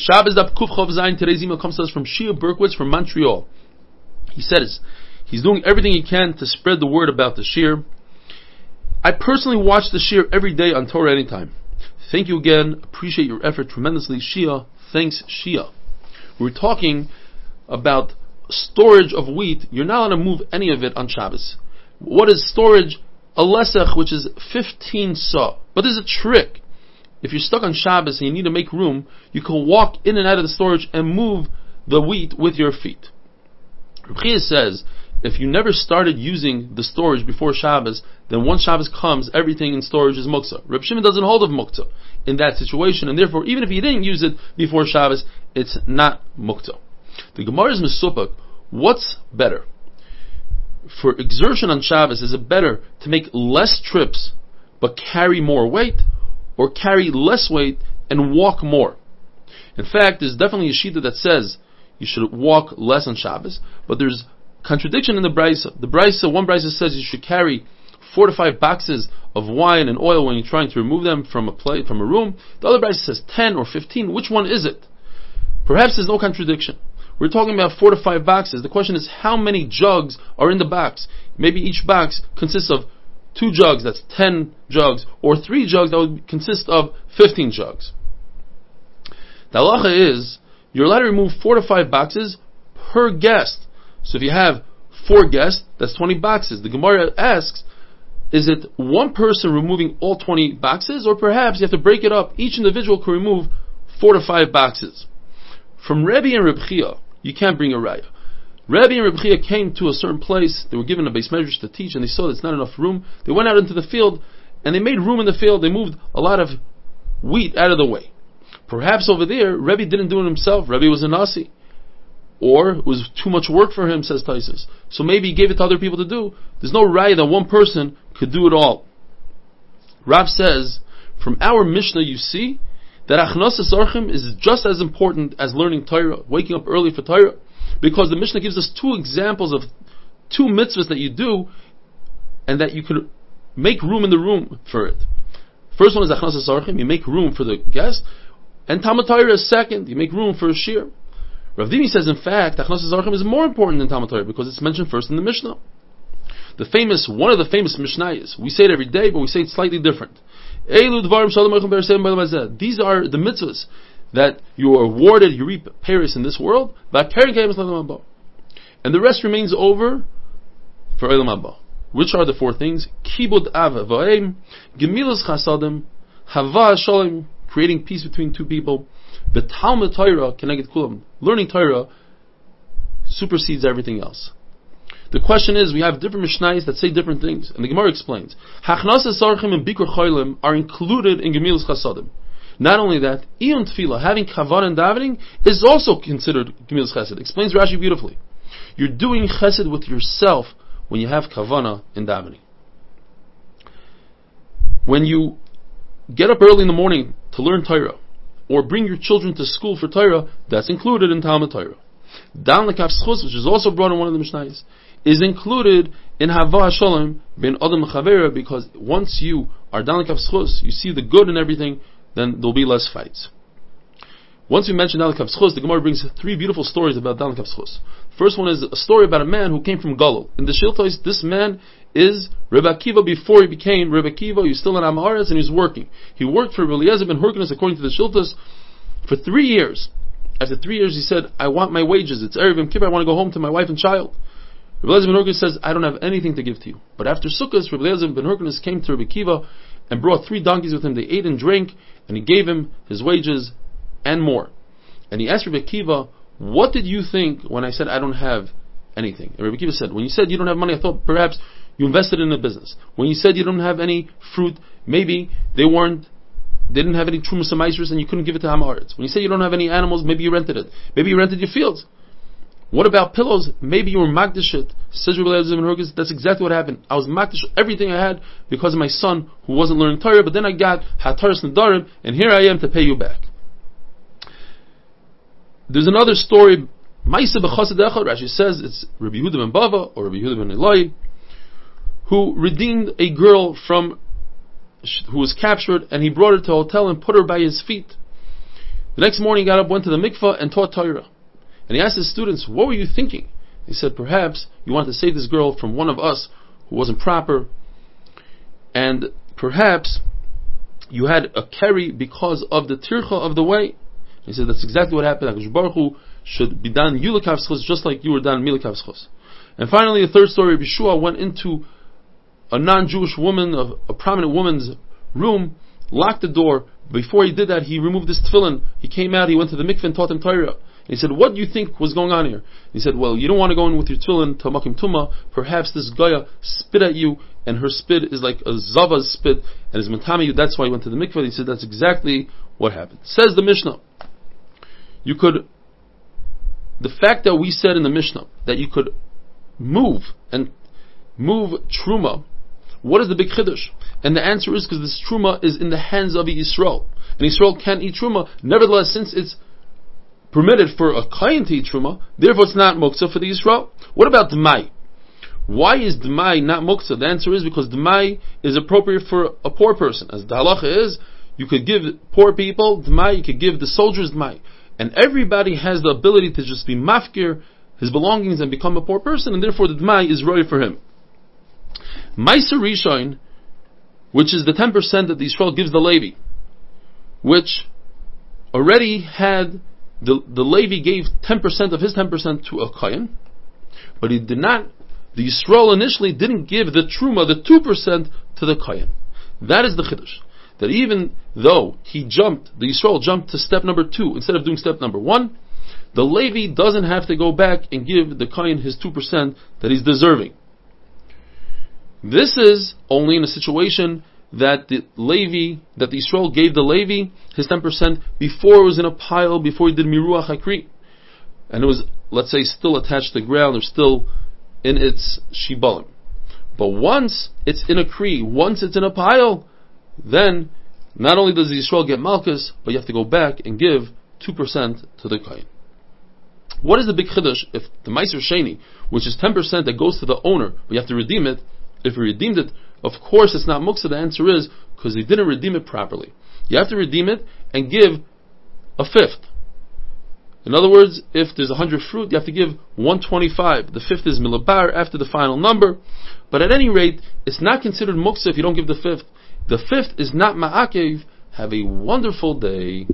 Shabbos Daf Kufchov Zayin. Today's email comes to us from Shia Berkowitz from Montreal. He says he's doing everything he can to spread the word about the Shiur. I personally watch the Shiur every day on Torah Anytime. Thank you again. Appreciate your effort tremendously. Shia. Thanks, Shia. We're talking about storage of wheat. You're not allowed to move any of it on Shabbos. What is storage? A lesech, which is 15 saw. But there's a trick. If you're stuck on Shabbos and you need to make room, you can walk in and out of the storage and move the wheat with your feet. Reb says, if you never started using the storage before Shabbos, then once Shabbos comes, everything in storage is muktzah. Reb Shimon doesn't hold of muktzah in that situation, and therefore, even if you didn't use it before Shabbos, it's not muktzah. The Gemara is misupak. What's better? For exertion on Shabbos, is it better to make less trips but carry more weight, or carry less weight and walk more? In fact, there's definitely a shita that says you should walk less on Shabbos, but there's contradiction in the brisa. The brisa, one brisa says you should carry four to five boxes of wine and oil when you're trying to remove them from a plate, from a room. The other brisa says ten or fifteen. Which one is it? Perhaps there's no contradiction. We're talking about four to five boxes. The question is how many jugs are in the box? Maybe each box consists of two jugs, that's ten jugs, or three jugs that would consist of fifteen jugs. The halacha is you're allowed to remove four to five boxes per guest. So if you have four guests, that's 20 boxes. The Gemara asks, is it one person removing all 20 boxes, or perhaps you have to break it up? Each individual can remove four to five boxes. From Rebbe and Reb Chia, you can't bring a raya. Rebbe and Reb Chia came to a certain place, they were given a base measure to teach, and they saw there's not enough room. They went out into the field, and they made room in the field, they moved a lot of wheat out of the way. Perhaps over there, Rebbe didn't do it himself, Rebbe was a Nasi. Or it was too much work for him, says Tosfos. So maybe he gave it to other people to do. There's no right that one person could do it all. Rav says, from our Mishnah you see that Achnasas Archim is just as important as learning Torah, waking up early for Torah, because the Mishnah gives us two examples of two mitzvahs that you do, and that you can make room in the room for it. First one is Achnasas Archim, you make room for the guest, and Torah is second, you make room for a shiur. Rav Dimi says, in fact, Achnos Zarchim is more important than Torah because it's mentioned first in the Mishnah. The famous, one of the famous Mishnayos, we say it every day, but we say it slightly different. These are the mitzvahs that you are awarded, you reap peiros in this world, Kaimabba. and the rest remains over for Olam Haba. Which are the four things? Kibud Av Va'im, Gemilas Chasadim, Hava Shalom, creating peace between two people, the Talmud Torah k'neged kulam. Learning Torah supersedes everything else. The question is, we have different Mishnayos that say different things, and the Gemara explains. Hachnas Sarchim and Bikur Cholim are included in Gemilus Chasadim. Not only that, Iyun Tefillah, having Kavan and davening, is also considered Gemilus Chesed. Explains Rashi beautifully. You're doing Chesed with yourself when you have Kavana and davening. When you get up early in the morning to learn Torah, or bring your children to school for Torah, that's included in Talmud Torah. Dan lekaf schus, which is also brought in one of the Mishnayos, is included in Hava Shalom bin Adam Chavera because once you are dan lekaf schus, you see the good in everything, then there'll be less fights. Once we mention Dan lekaf schus, the Gemara brings three beautiful stories about Dan lekaf. First one is a story about a man who came from Galil. In the Shiltois, this man is Rebbe Akiva before he became Rebbe Akiva. He was still in Amaretz and he was working. He worked for Eliezer ben Hyrcanus according to the Shiltos for three years. After three years, he said, "I want my wages. It's Erev Yom Kippur. I want to go home to my wife and child." Rebbe Eliezer ben Hyrcanus says, "I don't have anything to give to you." But after Sukkot, Rebbe Eliezer ben Hyrcanus came to Rebbe Akiva and brought three donkeys with him. They ate and drank, and he gave him his wages and more. And he asked Rebbe Akiva, "What did you think when I said I don't have anything?" And Rebbe Akiva said, "When you said you don't have money, I thought perhaps." You invested in a business. When you said you don't have any fruit, maybe they weren't, they didn't have any trumas and you couldn't give it to Hamaritz. When you said you don't have any animals, maybe you rented it. Maybe you rented your fields. What about pillows? Maybe you were magdish it. That's exactly what happened. I was magdish everything I had because of my son who wasn't learning Torah, but then I got Hataras Nadarim, and here I am to pay you back. There's another story. Rashi says it's Rabbi Yehuda ben Bava or Rabbi Yehuda ben Eloi who redeemed a girl from who was captured, and he brought her to a hotel and put her by his feet. The next morning he got up, went to the mikveh, and taught Torah. And he asked his students, what were you thinking? He said, perhaps you wanted to save this girl from one of us who wasn't proper, and perhaps you had a carry because of the tircha of the way. He said, that's exactly what happened. HaKadosh Baruch Hu should be done yulikav just like you were done milikav And finally, the third story Yeshua went into a non-Jewish woman, a, a prominent woman's room, locked the door. Before he did that, he removed his tefillin. He came out, he went to the mikveh and taught him Torah. He said, what do you think was going on here? He said, well, you don't want to go in with your tefillin to makim tuma. Perhaps this Goya spit at you, and her spit is like a zava's spit, and is matami you. That's why he went to the mikveh. He said, that's exactly what happened. Says the Mishnah. You could, the fact that we said in the Mishnah that you could move and move truma what is the big chiddush? And the answer is because this truma is in the hands of Yisrael. And Yisrael can't eat truma. Nevertheless, since it's permitted for a kain to eat truma, therefore it's not muktzah for the Yisrael. What about dmai? Why is dmai not muktzah? The answer is because dmai is appropriate for a poor person. As the halacha is, you could give poor people dmai, you could give the soldiers dmai. And everybody has the ability to just be mafkir, his belongings, and become a poor person, and therefore the dmai is right for him. Meiser Rishon, which is the 10% that the Israel gives the Levi, which already had, the, the Levi gave 10% of his 10% to a Kayan, but he did not, the Israel initially didn't give the Truma, the 2% to the Kayan. That is the Chiddush. That even though he jumped, the Israel jumped to step number two instead of doing step number one, the Levi doesn't have to go back and give the Kayan his 2% that he's deserving. This is only in a situation that the Levi, that the Israel gave the Levi his 10% before it was in a pile, before he did Miruach Hakri. And it was, let's say, still attached to the ground or still in its Shibalim. But once it's in a Kri, once it's in a pile, then not only does the Israel get Malchus, but you have to go back and give 2% to the Kain. What is the big chiddush if the Meiser Sheni, which is 10% that goes to the owner, but you have to redeem it, if he redeemed it, of course it's not muksa. The answer is because he didn't redeem it properly. You have to redeem it and give a fifth. In other words, if there's 100 fruit, you have to give 125. The fifth is milabar after the final number. But at any rate, it's not considered muksa if you don't give the fifth. The fifth is not ma'akev. Have a wonderful day.